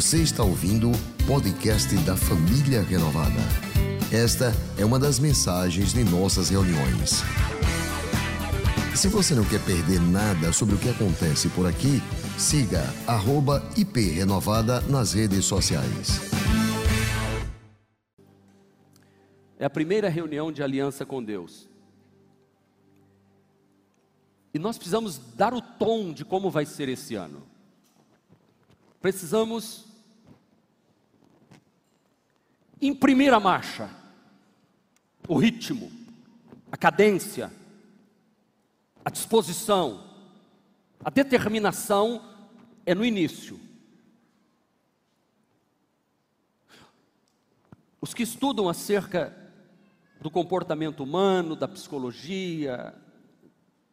Você está ouvindo o podcast da Família Renovada. Esta é uma das mensagens de nossas reuniões. Se você não quer perder nada sobre o que acontece por aqui, siga @iprenovada nas redes sociais. É a primeira reunião de aliança com Deus. E nós precisamos dar o tom de como vai ser esse ano. Precisamos imprimir a marcha, o ritmo, a cadência, a disposição, a determinação é no início. Os que estudam acerca do comportamento humano, da psicologia,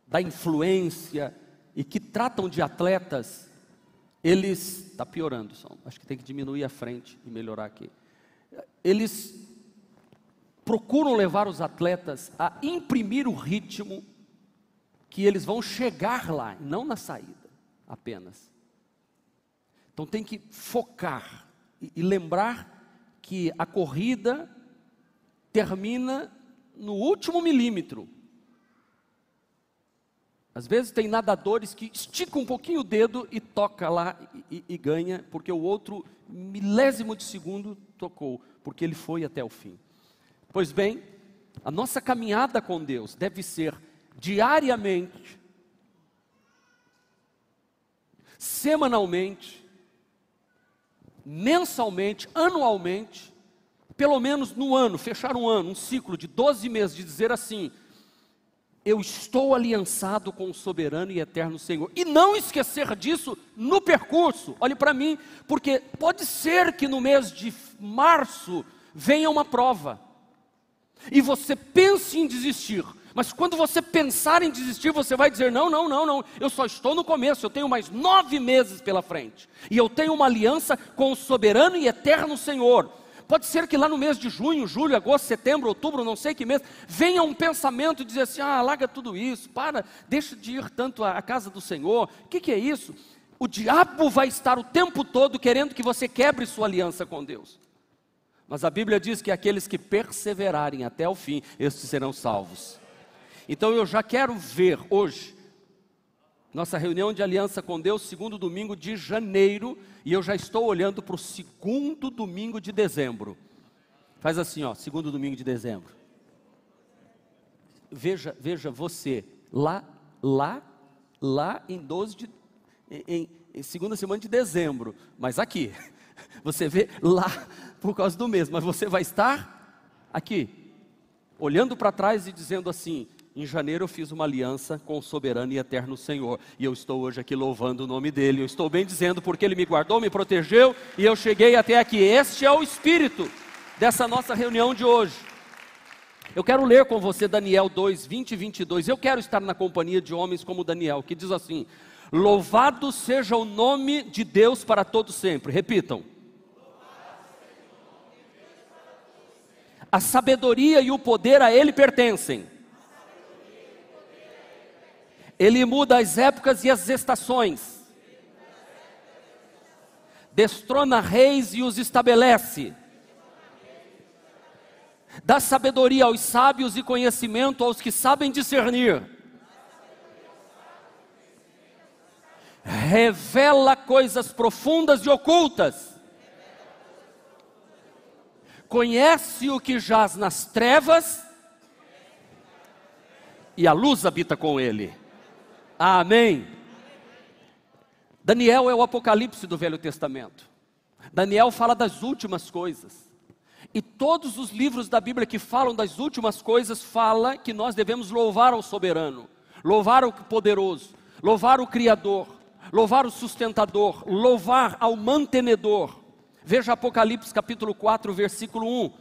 da influência e que tratam de atletas eles está piorando, acho que tem que diminuir a frente e melhorar aqui. Eles procuram levar os atletas a imprimir o ritmo que eles vão chegar lá, não na saída apenas. Então tem que focar e, e lembrar que a corrida termina no último milímetro. Às vezes tem nadadores que esticam um pouquinho o dedo e toca lá e, e, ganha, porque o outro milésimo de segundo tocou, porque ele foi até o fim. Pois bem, a nossa caminhada com Deus deve ser diariamente, semanalmente, mensalmente, anualmente, pelo menos no ano, fechar um ano, um ciclo de 12 meses, de dizer assim: eu estou aliançado com o soberano e eterno Senhor. E não esquecer disso no percurso. Olhe para mim, porque pode ser que no mês de março venha uma prova. E você pense em desistir. Mas quando você pensar em desistir, você vai dizer: não, não, não, não, eu só estou no começo, eu tenho mais nove meses pela frente. E eu tenho uma aliança com o soberano e eterno Senhor. Pode ser que lá no mês de junho, julho, agosto, setembro, outubro, não sei que mês, venha um pensamento dizer assim: ah, larga tudo isso, para, deixa de ir tanto à casa do Senhor. O que, que é isso? O diabo vai estar o tempo todo querendo que você quebre sua aliança com Deus. Mas a Bíblia diz que aqueles que perseverarem até o fim, estes serão salvos. Então eu já quero ver hoje nossa reunião de aliança com Deus, segundo domingo de janeiro, e eu já estou olhando para o segundo domingo de dezembro. Faz assim, ó, segundo domingo de dezembro. Veja, veja você, lá, lá, lá em 12 de, em, em segunda semana de dezembro, mas aqui, você vê lá por causa do mês, mas você vai estar aqui, olhando para trás e dizendo assim: em janeiro eu fiz uma aliança com o soberano e eterno Senhor. E eu estou hoje aqui louvando o nome dele. Eu estou bem dizendo porque ele me guardou, me protegeu e eu cheguei até aqui. Este é o espírito dessa nossa reunião de hoje. Eu quero ler com você Daniel 2, 20 e 22. Eu quero estar na companhia de homens como Daniel, que diz assim: Louvado seja o nome de Deus para todos sempre. Repitam. A sabedoria e o poder a ele pertencem. Ele muda as épocas e as estações. Destrona reis e os estabelece. Dá sabedoria aos sábios e conhecimento aos que sabem discernir. Revela coisas profundas e ocultas. Conhece o que jaz nas trevas e a luz habita com ele. Amém. Daniel é o apocalipse do Velho Testamento. Daniel fala das últimas coisas. E todos os livros da Bíblia que falam das últimas coisas fala que nós devemos louvar ao soberano, louvar ao poderoso, louvar o criador, louvar o sustentador, louvar ao mantenedor. Veja Apocalipse capítulo 4, versículo 1.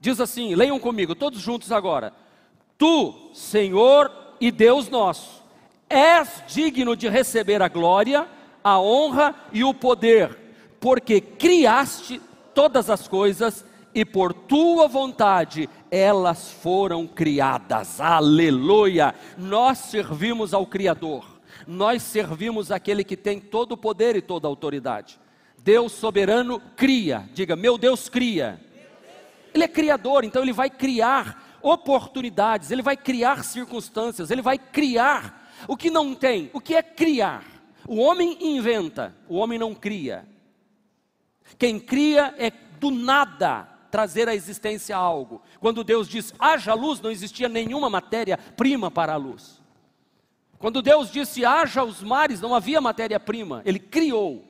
Diz assim: leiam comigo, todos juntos agora. Tu, Senhor e Deus nosso, és digno de receber a glória, a honra e o poder, porque criaste todas as coisas e por tua vontade elas foram criadas. Aleluia! Nós servimos ao Criador, nós servimos aquele que tem todo o poder e toda a autoridade. Deus soberano cria. Diga, meu Deus cria. Ele é criador, então ele vai criar oportunidades, ele vai criar circunstâncias, ele vai criar o que não tem. O que é criar? O homem inventa, o homem não cria. Quem cria é do nada trazer à existência algo. Quando Deus diz haja luz, não existia nenhuma matéria-prima para a luz. Quando Deus disse haja os mares, não havia matéria-prima, Ele criou.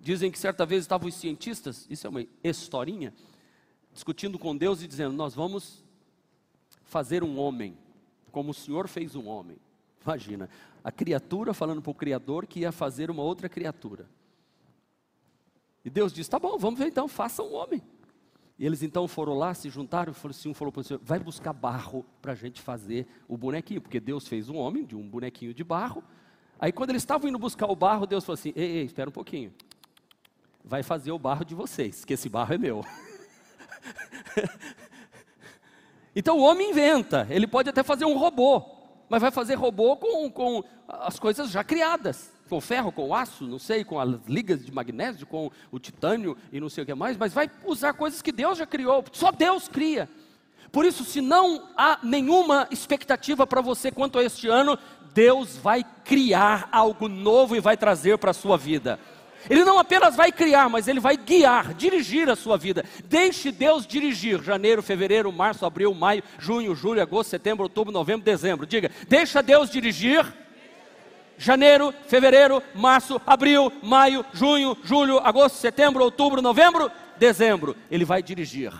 Dizem que certa vez estavam os cientistas, isso é uma historinha, discutindo com Deus e dizendo: Nós vamos fazer um homem, como o Senhor fez um homem. Imagina, a criatura falando para o Criador que ia fazer uma outra criatura. E Deus disse: Tá bom, vamos ver então, faça um homem. E eles então foram lá, se juntaram, e assim, um falou para o Senhor: vai buscar barro para a gente fazer o bonequinho, porque Deus fez um homem de um bonequinho de barro. Aí quando eles estavam indo buscar o barro, Deus falou assim: ei, ei, espera um pouquinho. Vai fazer o barro de vocês, que esse barro é meu. então o homem inventa, ele pode até fazer um robô, mas vai fazer robô com, com as coisas já criadas. Com ferro, com aço, não sei, com as ligas de magnésio, com o titânio e não sei o que mais, mas vai usar coisas que Deus já criou, só Deus cria. Por isso, se não há nenhuma expectativa para você quanto a este ano, Deus vai criar algo novo e vai trazer para a sua vida. Ele não apenas vai criar, mas ele vai guiar, dirigir a sua vida. Deixe Deus dirigir janeiro, fevereiro, março, abril, maio, junho, julho, agosto, setembro, outubro, novembro, dezembro. Diga, deixa Deus dirigir. Janeiro, fevereiro, março, abril, maio, junho, julho, agosto, setembro, outubro, novembro, dezembro. Ele vai dirigir.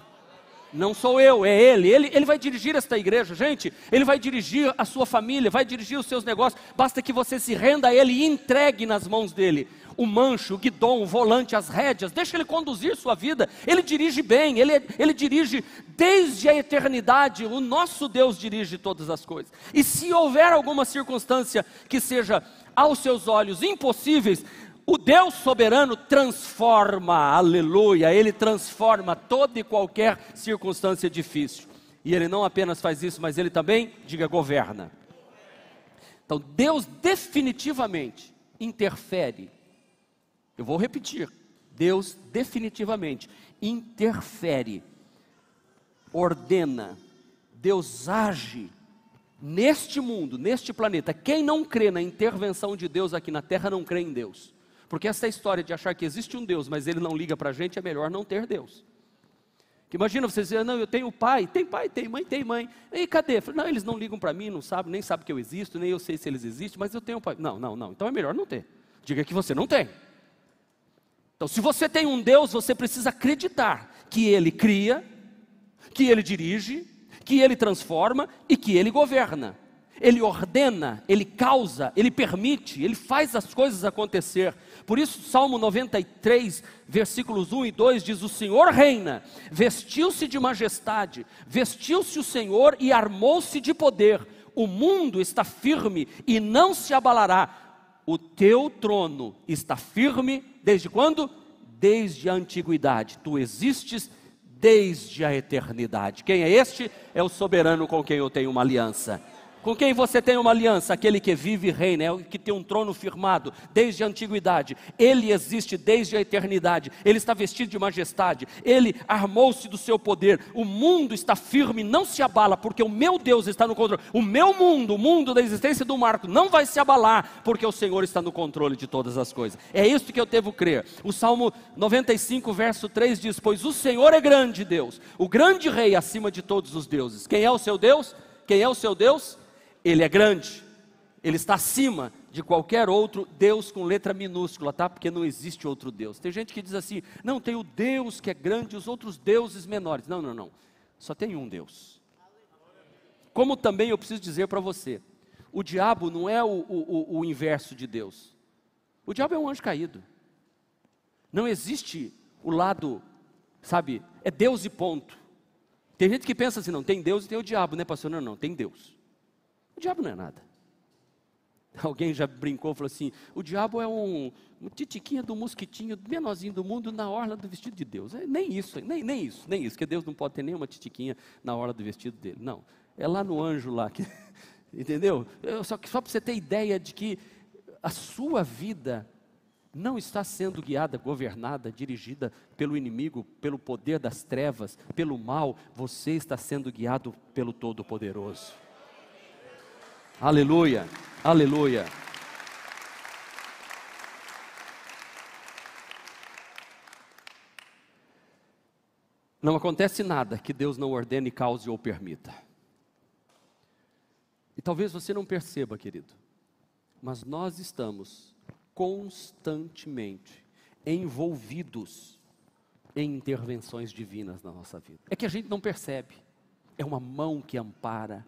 Não sou eu, é ele. ele. Ele vai dirigir esta igreja, gente. Ele vai dirigir a sua família, vai dirigir os seus negócios. Basta que você se renda a ele e entregue nas mãos dele o mancho, o guidão, o volante, as rédeas, deixa ele conduzir sua vida. Ele dirige bem, ele, ele dirige desde a eternidade. O nosso Deus dirige todas as coisas. E se houver alguma circunstância que seja aos seus olhos impossíveis, o Deus soberano transforma, aleluia, ele transforma toda e qualquer circunstância difícil. E ele não apenas faz isso, mas ele também, diga, governa. Então, Deus definitivamente interfere eu vou repetir: Deus definitivamente interfere, ordena, Deus age neste mundo, neste planeta. Quem não crê na intervenção de Deus aqui na terra não crê em Deus. Porque essa história de achar que existe um Deus, mas ele não liga para a gente, é melhor não ter Deus. Que imagina você dizer, não, eu tenho pai, tem pai, tem mãe, tem mãe. E cadê? Não, eles não ligam para mim, não sabem, nem sabem que eu existo, nem eu sei se eles existem, mas eu tenho pai. Não, não, não. Então é melhor não ter. Diga que você não tem. Então, se você tem um Deus, você precisa acreditar que Ele cria, que Ele dirige, que Ele transforma e que Ele governa. Ele ordena, Ele causa, Ele permite, Ele faz as coisas acontecer. Por isso, Salmo 93, versículos 1 e 2 diz: O Senhor reina, vestiu-se de majestade, vestiu-se o Senhor e armou-se de poder. O mundo está firme e não se abalará o teu trono está firme desde quando? Desde a antiguidade. Tu existes desde a eternidade. Quem é este? É o soberano com quem eu tenho uma aliança. Com quem você tem uma aliança? Aquele que vive e reina, é o que tem um trono firmado desde a antiguidade. Ele existe desde a eternidade. Ele está vestido de majestade. Ele armou-se do seu poder. O mundo está firme, não se abala, porque o meu Deus está no controle. O meu mundo, o mundo da existência do Marco, não vai se abalar, porque o Senhor está no controle de todas as coisas. É isso que eu devo crer. O Salmo 95, verso 3 diz: Pois o Senhor é grande Deus, o grande rei acima de todos os deuses. Quem é o seu Deus? Quem é o seu Deus? Ele é grande, ele está acima de qualquer outro Deus com letra minúscula, tá? Porque não existe outro Deus. Tem gente que diz assim: não, tem o Deus que é grande e os outros deuses menores. Não, não, não. Só tem um Deus. Como também eu preciso dizer para você: o diabo não é o, o, o inverso de Deus. O diabo é um anjo caído. Não existe o lado, sabe, é Deus e ponto. Tem gente que pensa assim: não, tem Deus e tem o diabo, né, pastor? Não, não, tem Deus. O diabo não é nada. Alguém já brincou, falou assim: o diabo é um, um titiquinha do mosquitinho menorzinho do mundo na orla do vestido de Deus. É, nem isso, nem, nem isso, nem isso, que Deus não pode ter nenhuma titiquinha na orla do vestido dele. Não, é lá no anjo lá, que, entendeu? Eu, só que só para você ter ideia de que a sua vida não está sendo guiada, governada, dirigida pelo inimigo, pelo poder das trevas, pelo mal, você está sendo guiado pelo Todo-Poderoso. Aleluia, aleluia. Não acontece nada que Deus não ordene, cause ou permita. E talvez você não perceba, querido, mas nós estamos constantemente envolvidos em intervenções divinas na nossa vida. É que a gente não percebe. É uma mão que ampara,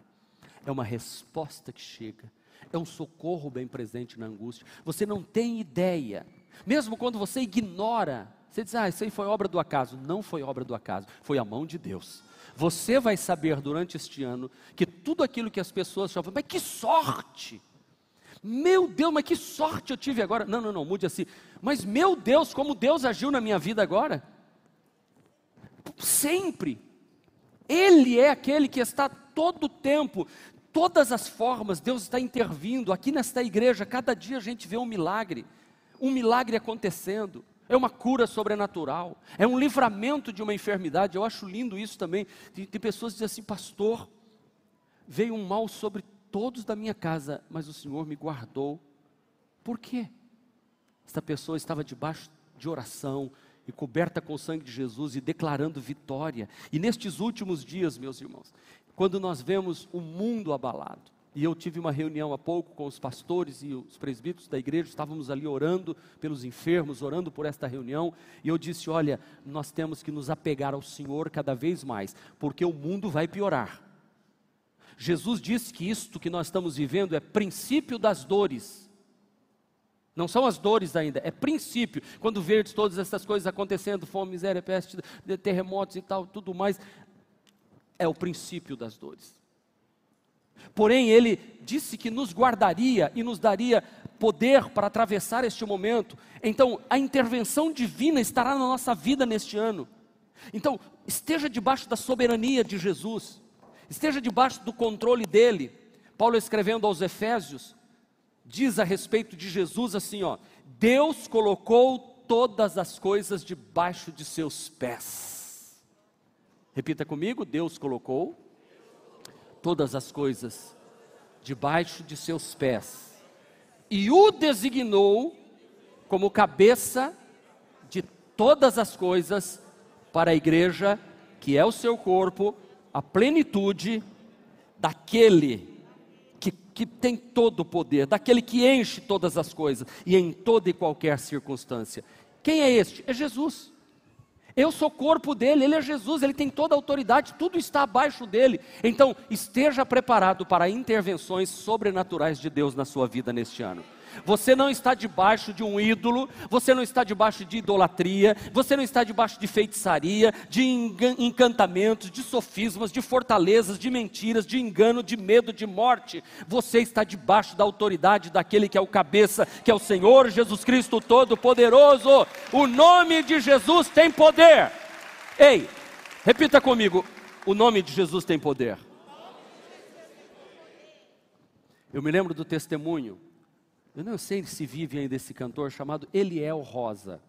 é uma resposta que chega, é um socorro bem presente na angústia. Você não tem ideia, mesmo quando você ignora, você diz, ah, isso aí foi obra do acaso. Não foi obra do acaso, foi a mão de Deus. Você vai saber durante este ano que tudo aquilo que as pessoas falam, mas que sorte! Meu Deus, mas que sorte eu tive agora. Não, não, não, mude assim. Mas meu Deus, como Deus agiu na minha vida agora. Sempre. Ele é aquele que está todo o tempo, todas as formas, Deus está intervindo. Aqui nesta igreja, cada dia a gente vê um milagre. Um milagre acontecendo. É uma cura sobrenatural. É um livramento de uma enfermidade. Eu acho lindo isso também. Tem, tem pessoas que dizem assim, pastor, veio um mal sobre todos da minha casa, mas o Senhor me guardou. Por quê? Esta pessoa estava debaixo de oração e coberta com o sangue de Jesus e declarando vitória. E nestes últimos dias, meus irmãos, quando nós vemos o mundo abalado, e eu tive uma reunião há pouco com os pastores e os presbíteros da igreja, estávamos ali orando pelos enfermos, orando por esta reunião, e eu disse: Olha, nós temos que nos apegar ao Senhor cada vez mais, porque o mundo vai piorar. Jesus disse que isto que nós estamos vivendo é princípio das dores. Não são as dores ainda, é princípio. Quando verdes todas essas coisas acontecendo, fome, miséria, peste, terremotos e tal, tudo mais, é o princípio das dores. Porém, ele disse que nos guardaria e nos daria poder para atravessar este momento. Então, a intervenção divina estará na nossa vida neste ano. Então, esteja debaixo da soberania de Jesus esteja debaixo do controle dele. Paulo escrevendo aos Efésios, diz a respeito de Jesus assim, ó: Deus colocou todas as coisas debaixo de seus pés. Repita comigo, Deus colocou todas as coisas debaixo de seus pés e o designou como cabeça de todas as coisas para a igreja, que é o seu corpo, a plenitude daquele que, que tem todo o poder, daquele que enche todas as coisas e em toda e qualquer circunstância. Quem é este? É Jesus. Eu sou corpo dele, ele é Jesus, ele tem toda a autoridade, tudo está abaixo dele. Então, esteja preparado para intervenções sobrenaturais de Deus na sua vida neste ano. Você não está debaixo de um ídolo, você não está debaixo de idolatria, você não está debaixo de feitiçaria, de encantamentos, de sofismas, de fortalezas, de mentiras, de engano, de medo, de morte. Você está debaixo da autoridade daquele que é o cabeça, que é o Senhor Jesus Cristo Todo-Poderoso. O nome de Jesus tem poder. Ei, repita comigo: o nome de Jesus tem poder. Eu me lembro do testemunho eu não sei se vive ainda esse cantor chamado Eliel Rosa.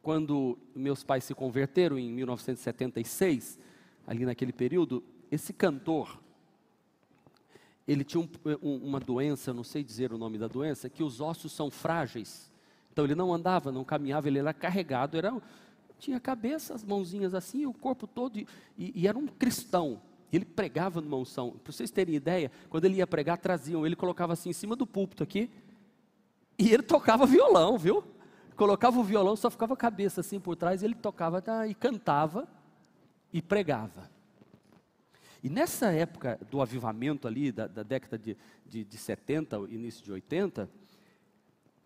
Quando meus pais se converteram em 1976, ali naquele período, esse cantor, ele tinha um, um, uma doença, não sei dizer o nome da doença, que os ossos são frágeis. Então ele não andava, não caminhava, ele era carregado, era, tinha cabeça, as mãozinhas assim, o corpo todo, e, e era um cristão. Ele pregava numa unção. Para vocês terem ideia, quando ele ia pregar, traziam, ele colocava assim em cima do púlpito aqui, e ele tocava violão, viu? Colocava o violão, só ficava a cabeça assim por trás, e ele tocava tá, e cantava e pregava. E nessa época do avivamento ali, da, da década de, de, de 70, início de 80,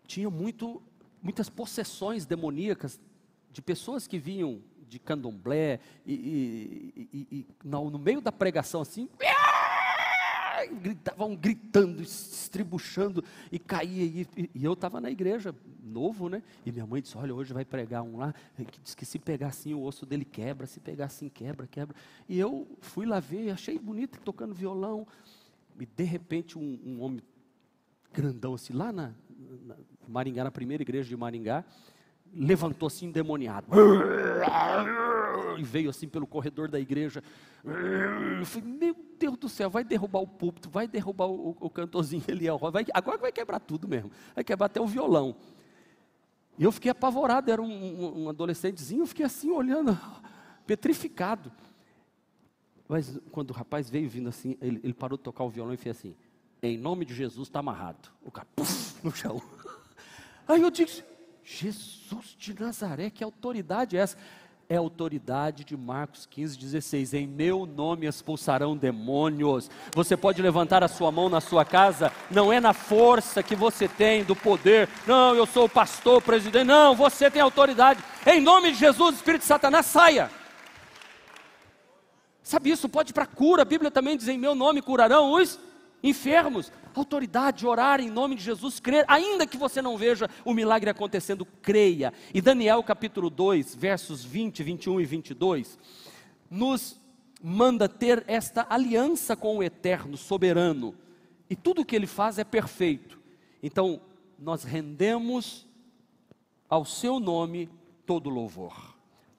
tinha muito, muitas possessões demoníacas de pessoas que vinham de candomblé, e, e, e, e no, no, meio da pregação assim, gritavam gritando, estribuchando, e caía, e, eu estava na igreja, novo, né, e minha mãe disse, olha, hoje vai pregar um lá, que que se pegar assim, o osso dele quebra, se pegar assim, quebra, quebra, e eu fui lá ver, achei bonito, tocando violão, e de repente um, um homem grandão assim, lá na, na Maringá, na primeira igreja de Maringá, levantou assim endemoniado. E veio assim pelo corredor da igreja. Eu falei, meu Deus do céu, vai derrubar o púlpito, vai derrubar o, o cantorzinho ali, vai, agora vai quebrar tudo mesmo, vai quebrar até o violão. E eu fiquei apavorado, era um, um, um adolescentezinho, eu fiquei assim olhando, petrificado. Mas quando o rapaz veio vindo assim, ele, ele parou de tocar o violão e fez assim: Em nome de Jesus está amarrado. O cara, puf, no chão. Aí eu disse: Jesus de Nazaré, que autoridade é essa? É a autoridade de Marcos 15, 16. Em meu nome expulsarão demônios. Você pode levantar a sua mão na sua casa, não é na força que você tem, do poder. Não, eu sou o pastor, o presidente. Não, você tem autoridade. Em nome de Jesus, Espírito de Satanás, saia. Sabe isso? Pode para cura. A Bíblia também diz: em meu nome curarão os enfermos. Autoridade, orar em nome de Jesus, crer, ainda que você não veja o milagre acontecendo, creia. E Daniel capítulo 2, versos 20, 21 e 22, nos manda ter esta aliança com o eterno, soberano. E tudo o que ele faz é perfeito. Então, nós rendemos ao seu nome todo louvor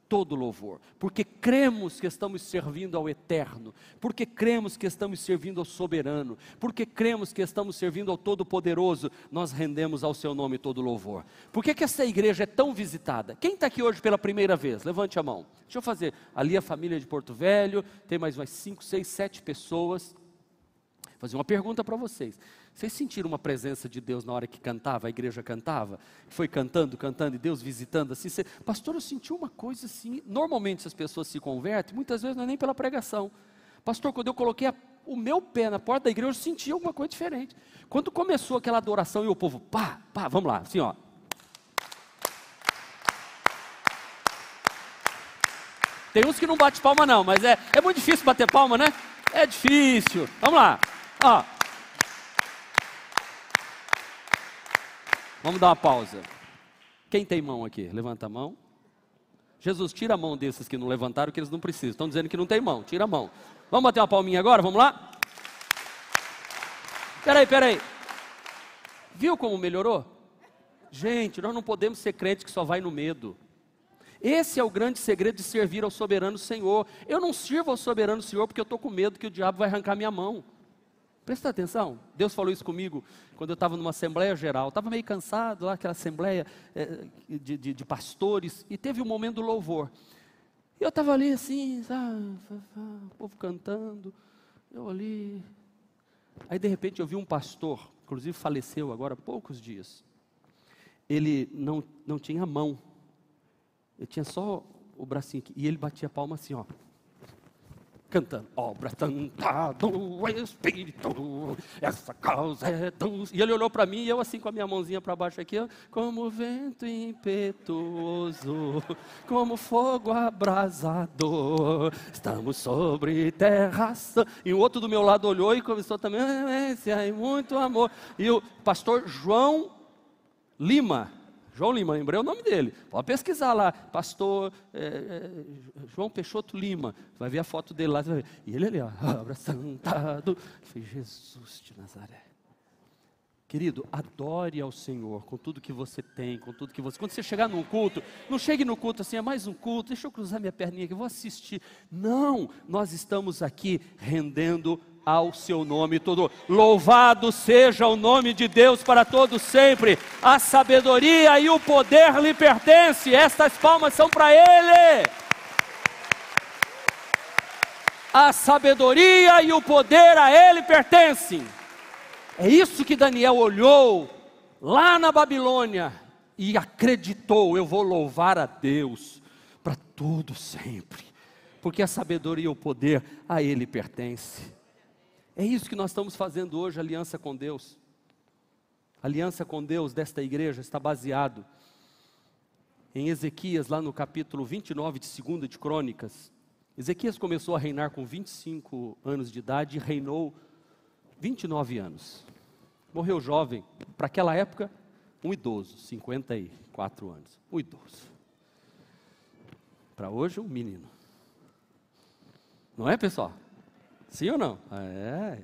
todo louvor, porque cremos que estamos servindo ao Eterno, porque cremos que estamos servindo ao Soberano, porque cremos que estamos servindo ao Todo-Poderoso, nós rendemos ao Seu nome todo louvor. Por que, que essa igreja é tão visitada? Quem está aqui hoje pela primeira vez? Levante a mão. Deixa eu fazer. Ali a família de Porto Velho, tem mais umas 5, 6, 7 pessoas. Fazer uma pergunta para vocês. Vocês sentiram uma presença de Deus na hora que cantava, a igreja cantava? Foi cantando, cantando e Deus visitando assim? Você, Pastor, eu senti uma coisa assim. Normalmente as pessoas se convertem, muitas vezes não é nem pela pregação. Pastor, quando eu coloquei a, o meu pé na porta da igreja, eu senti alguma coisa diferente. Quando começou aquela adoração e o povo, pá, pá, vamos lá, assim ó. Tem uns que não bate palma não, mas é, é muito difícil bater palma, né? É difícil. Vamos lá. Ó, Vamos dar uma pausa. Quem tem mão aqui? Levanta a mão. Jesus, tira a mão desses que não levantaram, que eles não precisam. Estão dizendo que não tem mão. Tira a mão. Vamos bater uma palminha agora? Vamos lá? Peraí, peraí. Viu como melhorou? Gente, nós não podemos ser crentes que só vai no medo. Esse é o grande segredo de servir ao soberano Senhor. Eu não sirvo ao soberano Senhor porque eu estou com medo que o diabo vai arrancar minha mão. Presta atenção, Deus falou isso comigo quando eu estava numa assembleia geral. Estava meio cansado lá, aquela assembleia é, de, de, de, pastores, e teve um momento do louvor. E eu estava ali assim, sabe, o povo cantando, eu ali. Aí de repente eu vi um pastor, inclusive faleceu agora há poucos dias. Ele não, não tinha mão, ele tinha só o bracinho aqui, e ele batia a palma assim, ó cantando, obra santa do Espírito, essa causa é tão... E ele olhou para mim e eu assim com a minha mãozinha para baixo aqui, como vento impetuoso, como fogo abrasador, estamos sobre terra E o outro do meu lado olhou e começou também, esse aí, muito amor. E o pastor João Lima, João Lima, lembrei o nome dele. Pode pesquisar lá, pastor é, é, João Peixoto Lima. Vai ver a foto dele lá. E ele ali, ó, abraçado. Falei, Jesus de Nazaré. Querido, adore ao Senhor com tudo que você tem, com tudo que você. Quando você chegar num culto, não chegue no culto assim, é mais um culto, deixa eu cruzar minha perninha aqui, vou assistir. Não, nós estamos aqui rendendo ao seu nome todo. Louvado seja o nome de Deus para todos sempre. A sabedoria e o poder lhe pertence. Estas palmas são para ele. A sabedoria e o poder a ele pertencem. É isso que Daniel olhou lá na Babilônia e acreditou: eu vou louvar a Deus para todo sempre, porque a sabedoria e o poder a ele pertence. É isso que nós estamos fazendo hoje, aliança com Deus. aliança com Deus desta igreja está baseado em Ezequias, lá no capítulo 29 de 2 de Crônicas. Ezequias começou a reinar com 25 anos de idade e reinou 29 anos. Morreu jovem, para aquela época, um idoso, 54 anos. Um idoso. Para hoje, um menino. Não é, pessoal? Sim ou não? É.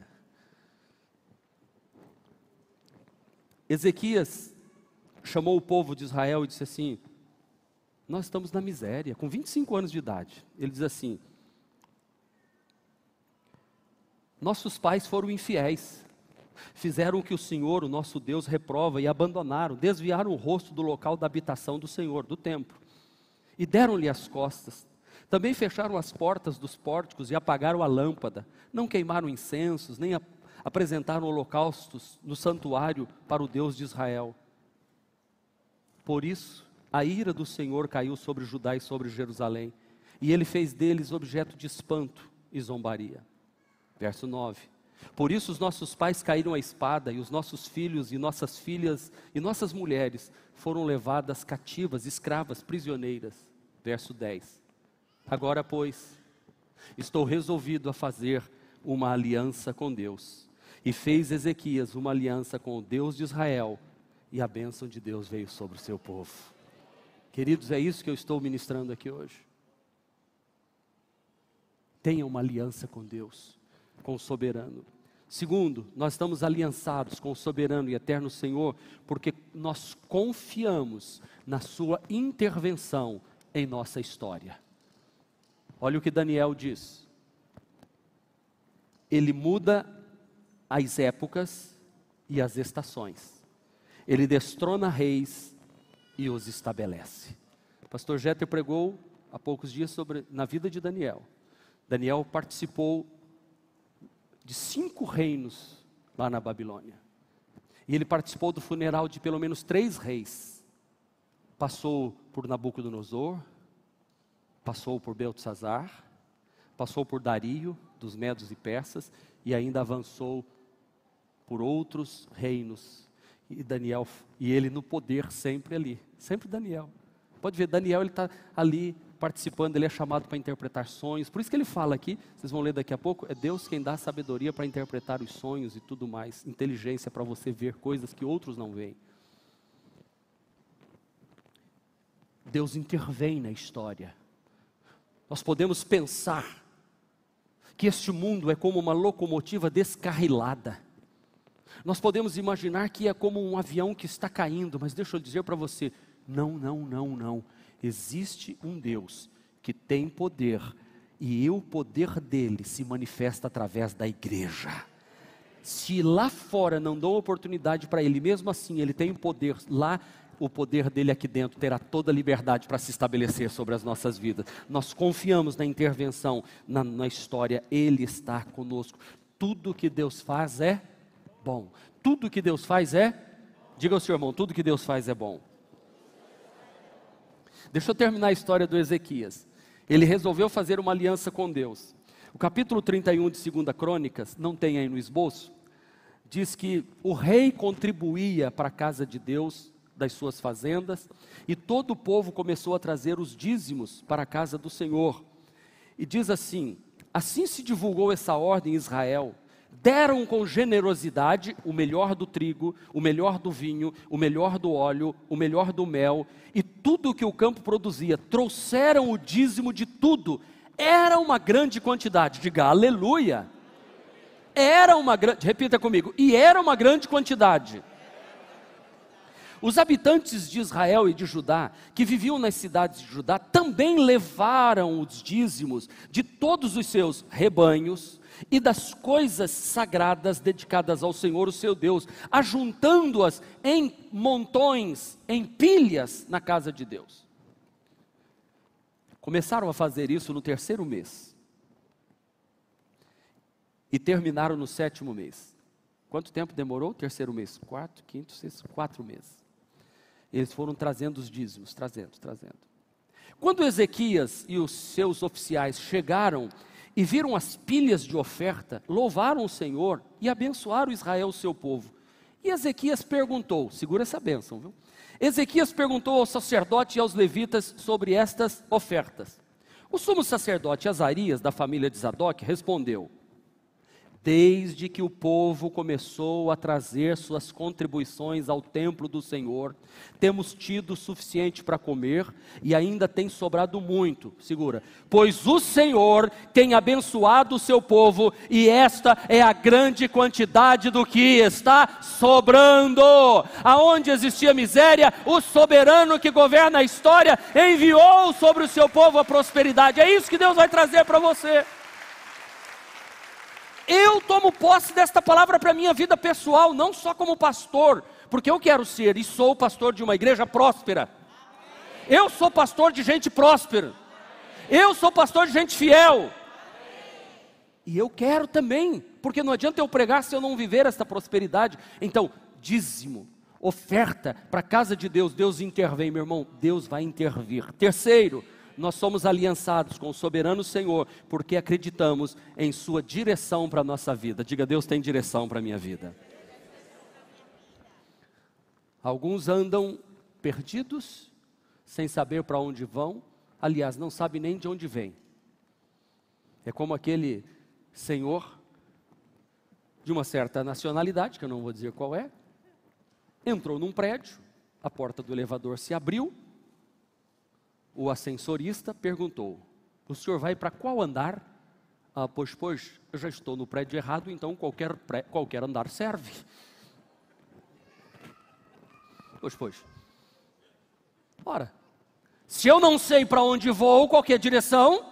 Ezequias chamou o povo de Israel e disse assim: Nós estamos na miséria, com 25 anos de idade. Ele diz assim: Nossos pais foram infiéis, fizeram o que o Senhor, o nosso Deus, reprova e abandonaram, desviaram o rosto do local da habitação do Senhor, do templo, e deram-lhe as costas. Também fecharam as portas dos pórticos e apagaram a lâmpada, não queimaram incensos, nem apresentaram holocaustos no santuário para o Deus de Israel. Por isso, a ira do Senhor caiu sobre Judá e sobre Jerusalém, e ele fez deles objeto de espanto e zombaria. Verso 9. Por isso os nossos pais caíram à espada, e os nossos filhos e nossas filhas e nossas mulheres foram levadas cativas, escravas, prisioneiras. Verso 10. Agora, pois, estou resolvido a fazer uma aliança com Deus. E fez Ezequias uma aliança com o Deus de Israel, e a bênção de Deus veio sobre o seu povo. Queridos, é isso que eu estou ministrando aqui hoje. Tenha uma aliança com Deus, com o soberano. Segundo, nós estamos aliançados com o soberano e eterno Senhor, porque nós confiamos na Sua intervenção em nossa história. Olha o que Daniel diz. Ele muda as épocas e as estações. Ele destrona reis e os estabelece. O pastor Jeter pregou há poucos dias sobre na vida de Daniel. Daniel participou de cinco reinos lá na Babilônia. E ele participou do funeral de pelo menos três reis. Passou por Nabucodonosor, passou por Beltzazar, passou por Dario, dos Medos e Persas, e ainda avançou por outros reinos. E Daniel, e ele no poder sempre ali, sempre Daniel. Pode ver, Daniel ele está ali participando, ele é chamado para interpretar sonhos. Por isso que ele fala aqui, vocês vão ler daqui a pouco, é Deus quem dá sabedoria para interpretar os sonhos e tudo mais, inteligência para você ver coisas que outros não veem. Deus intervém na história. Nós podemos pensar que este mundo é como uma locomotiva descarrilada. Nós podemos imaginar que é como um avião que está caindo, mas deixa eu dizer para você: não, não, não, não. Existe um Deus que tem poder e o poder dele se manifesta através da igreja. Se lá fora não dão oportunidade para ele, mesmo assim ele tem poder lá o poder dele aqui dentro terá toda a liberdade para se estabelecer sobre as nossas vidas. Nós confiamos na intervenção, na, na história, ele está conosco. Tudo que Deus faz é bom. Tudo que Deus faz é, diga ao seu irmão, tudo que Deus faz é bom. Deixa eu terminar a história do Ezequias. Ele resolveu fazer uma aliança com Deus. O capítulo 31 de 2 Crônicas, não tem aí no esboço, diz que o rei contribuía para a casa de Deus das suas fazendas, e todo o povo começou a trazer os dízimos para a casa do Senhor. E diz assim: Assim se divulgou essa ordem em Israel. Deram com generosidade o melhor do trigo, o melhor do vinho, o melhor do óleo, o melhor do mel e tudo o que o campo produzia. Trouxeram o dízimo de tudo. Era uma grande quantidade. Diga aleluia. Era uma grande, repita comigo, e era uma grande quantidade. Os habitantes de Israel e de Judá, que viviam nas cidades de Judá, também levaram os dízimos de todos os seus rebanhos e das coisas sagradas dedicadas ao Senhor, o seu Deus, ajuntando-as em montões, em pilhas na casa de Deus. Começaram a fazer isso no terceiro mês. E terminaram no sétimo mês. Quanto tempo demorou? Terceiro mês. Quarto, quinto, sexto, quatro meses. Eles foram trazendo os dízimos, trazendo, trazendo. Quando Ezequias e os seus oficiais chegaram e viram as pilhas de oferta, louvaram o Senhor e abençoaram Israel, seu povo. E Ezequias perguntou: segura essa bênção, viu? Ezequias perguntou ao sacerdote e aos levitas sobre estas ofertas. O sumo sacerdote Azarias, da família de Zadok, respondeu: Desde que o povo começou a trazer suas contribuições ao templo do Senhor, temos tido suficiente para comer e ainda tem sobrado muito. Segura. Pois o Senhor tem abençoado o seu povo e esta é a grande quantidade do que está sobrando. Aonde existia miséria, o soberano que governa a história enviou sobre o seu povo a prosperidade. É isso que Deus vai trazer para você. Eu tomo posse desta palavra para a minha vida pessoal, não só como pastor, porque eu quero ser e sou pastor de uma igreja próspera. Eu sou pastor de gente próspera. Eu sou pastor de gente fiel. E eu quero também, porque não adianta eu pregar se eu não viver esta prosperidade. Então, dízimo, oferta para a casa de Deus, Deus intervém, meu irmão, Deus vai intervir. Terceiro, nós somos aliançados com o soberano Senhor, porque acreditamos em Sua direção para a nossa vida. Diga, Deus tem direção para a minha vida. Alguns andam perdidos, sem saber para onde vão, aliás, não sabem nem de onde vêm. É como aquele senhor de uma certa nacionalidade, que eu não vou dizer qual é, entrou num prédio, a porta do elevador se abriu, o ascensorista perguntou: O senhor vai para qual andar? Ah, pois, pois, eu já estou no prédio errado, então qualquer, pré, qualquer andar serve. Pois, pois. Ora, se eu não sei para onde vou, qualquer direção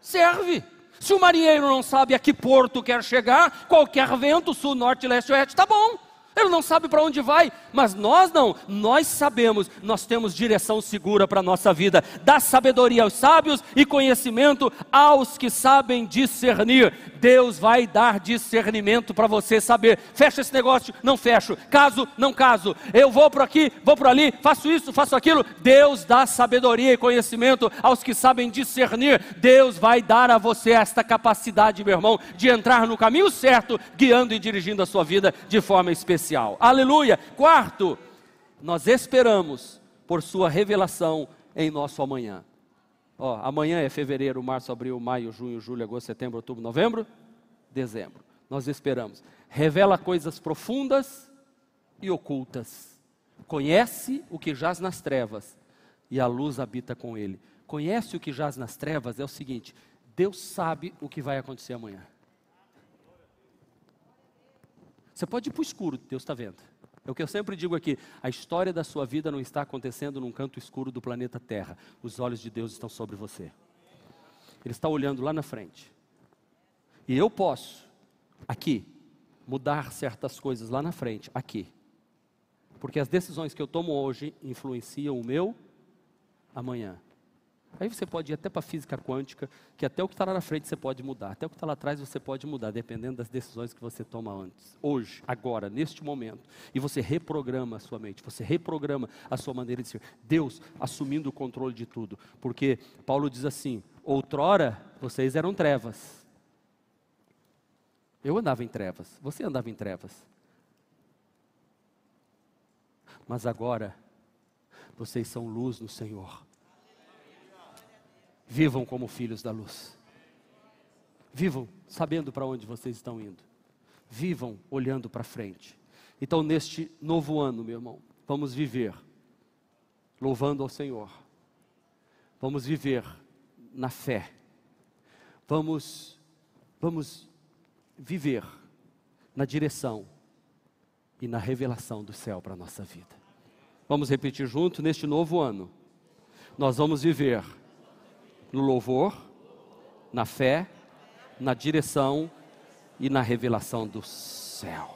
serve. Se o marinheiro não sabe a que porto quer chegar, qualquer vento, sul, norte, leste, oeste, está bom. Ele não sabe para onde vai, mas nós não, nós sabemos, nós temos direção segura para a nossa vida. Dá sabedoria aos sábios e conhecimento aos que sabem discernir. Deus vai dar discernimento para você saber. Fecha esse negócio, não fecho. Caso, não caso. Eu vou por aqui, vou por ali, faço isso, faço aquilo. Deus dá sabedoria e conhecimento aos que sabem discernir. Deus vai dar a você esta capacidade, meu irmão, de entrar no caminho certo, guiando e dirigindo a sua vida de forma especial especial. Aleluia. Quarto, nós esperamos por sua revelação em nosso amanhã. Ó, amanhã é fevereiro, março, abril, maio, junho, julho, agosto, setembro, outubro, novembro, dezembro. Nós esperamos. Revela coisas profundas e ocultas. Conhece o que jaz nas trevas e a luz habita com ele. Conhece o que jaz nas trevas é o seguinte: Deus sabe o que vai acontecer amanhã. Você pode ir para o escuro, Deus está vendo. É o que eu sempre digo aqui: a história da sua vida não está acontecendo num canto escuro do planeta Terra. Os olhos de Deus estão sobre você. Ele está olhando lá na frente. E eu posso, aqui, mudar certas coisas lá na frente, aqui. Porque as decisões que eu tomo hoje influenciam o meu amanhã. Aí você pode ir até para a física quântica, que até o que está lá na frente você pode mudar, até o que está lá atrás você pode mudar, dependendo das decisões que você toma antes, hoje, agora, neste momento. E você reprograma a sua mente, você reprograma a sua maneira de ser. Deus assumindo o controle de tudo. Porque Paulo diz assim: outrora vocês eram trevas. Eu andava em trevas, você andava em trevas. Mas agora, vocês são luz no Senhor. Vivam como filhos da luz. Vivam sabendo para onde vocês estão indo. Vivam olhando para frente. Então, neste novo ano, meu irmão, vamos viver louvando ao Senhor. Vamos viver na fé. Vamos vamos viver na direção e na revelação do céu para a nossa vida. Vamos repetir junto neste novo ano. Nós vamos viver no louvor, na fé, na direção e na revelação do céu.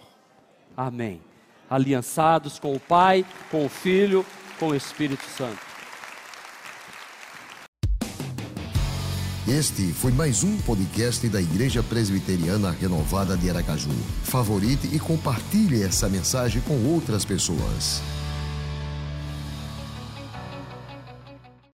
Amém. Aliançados com o Pai, com o Filho, com o Espírito Santo. Este foi mais um podcast da Igreja Presbiteriana Renovada de Aracaju. Favorite e compartilhe essa mensagem com outras pessoas.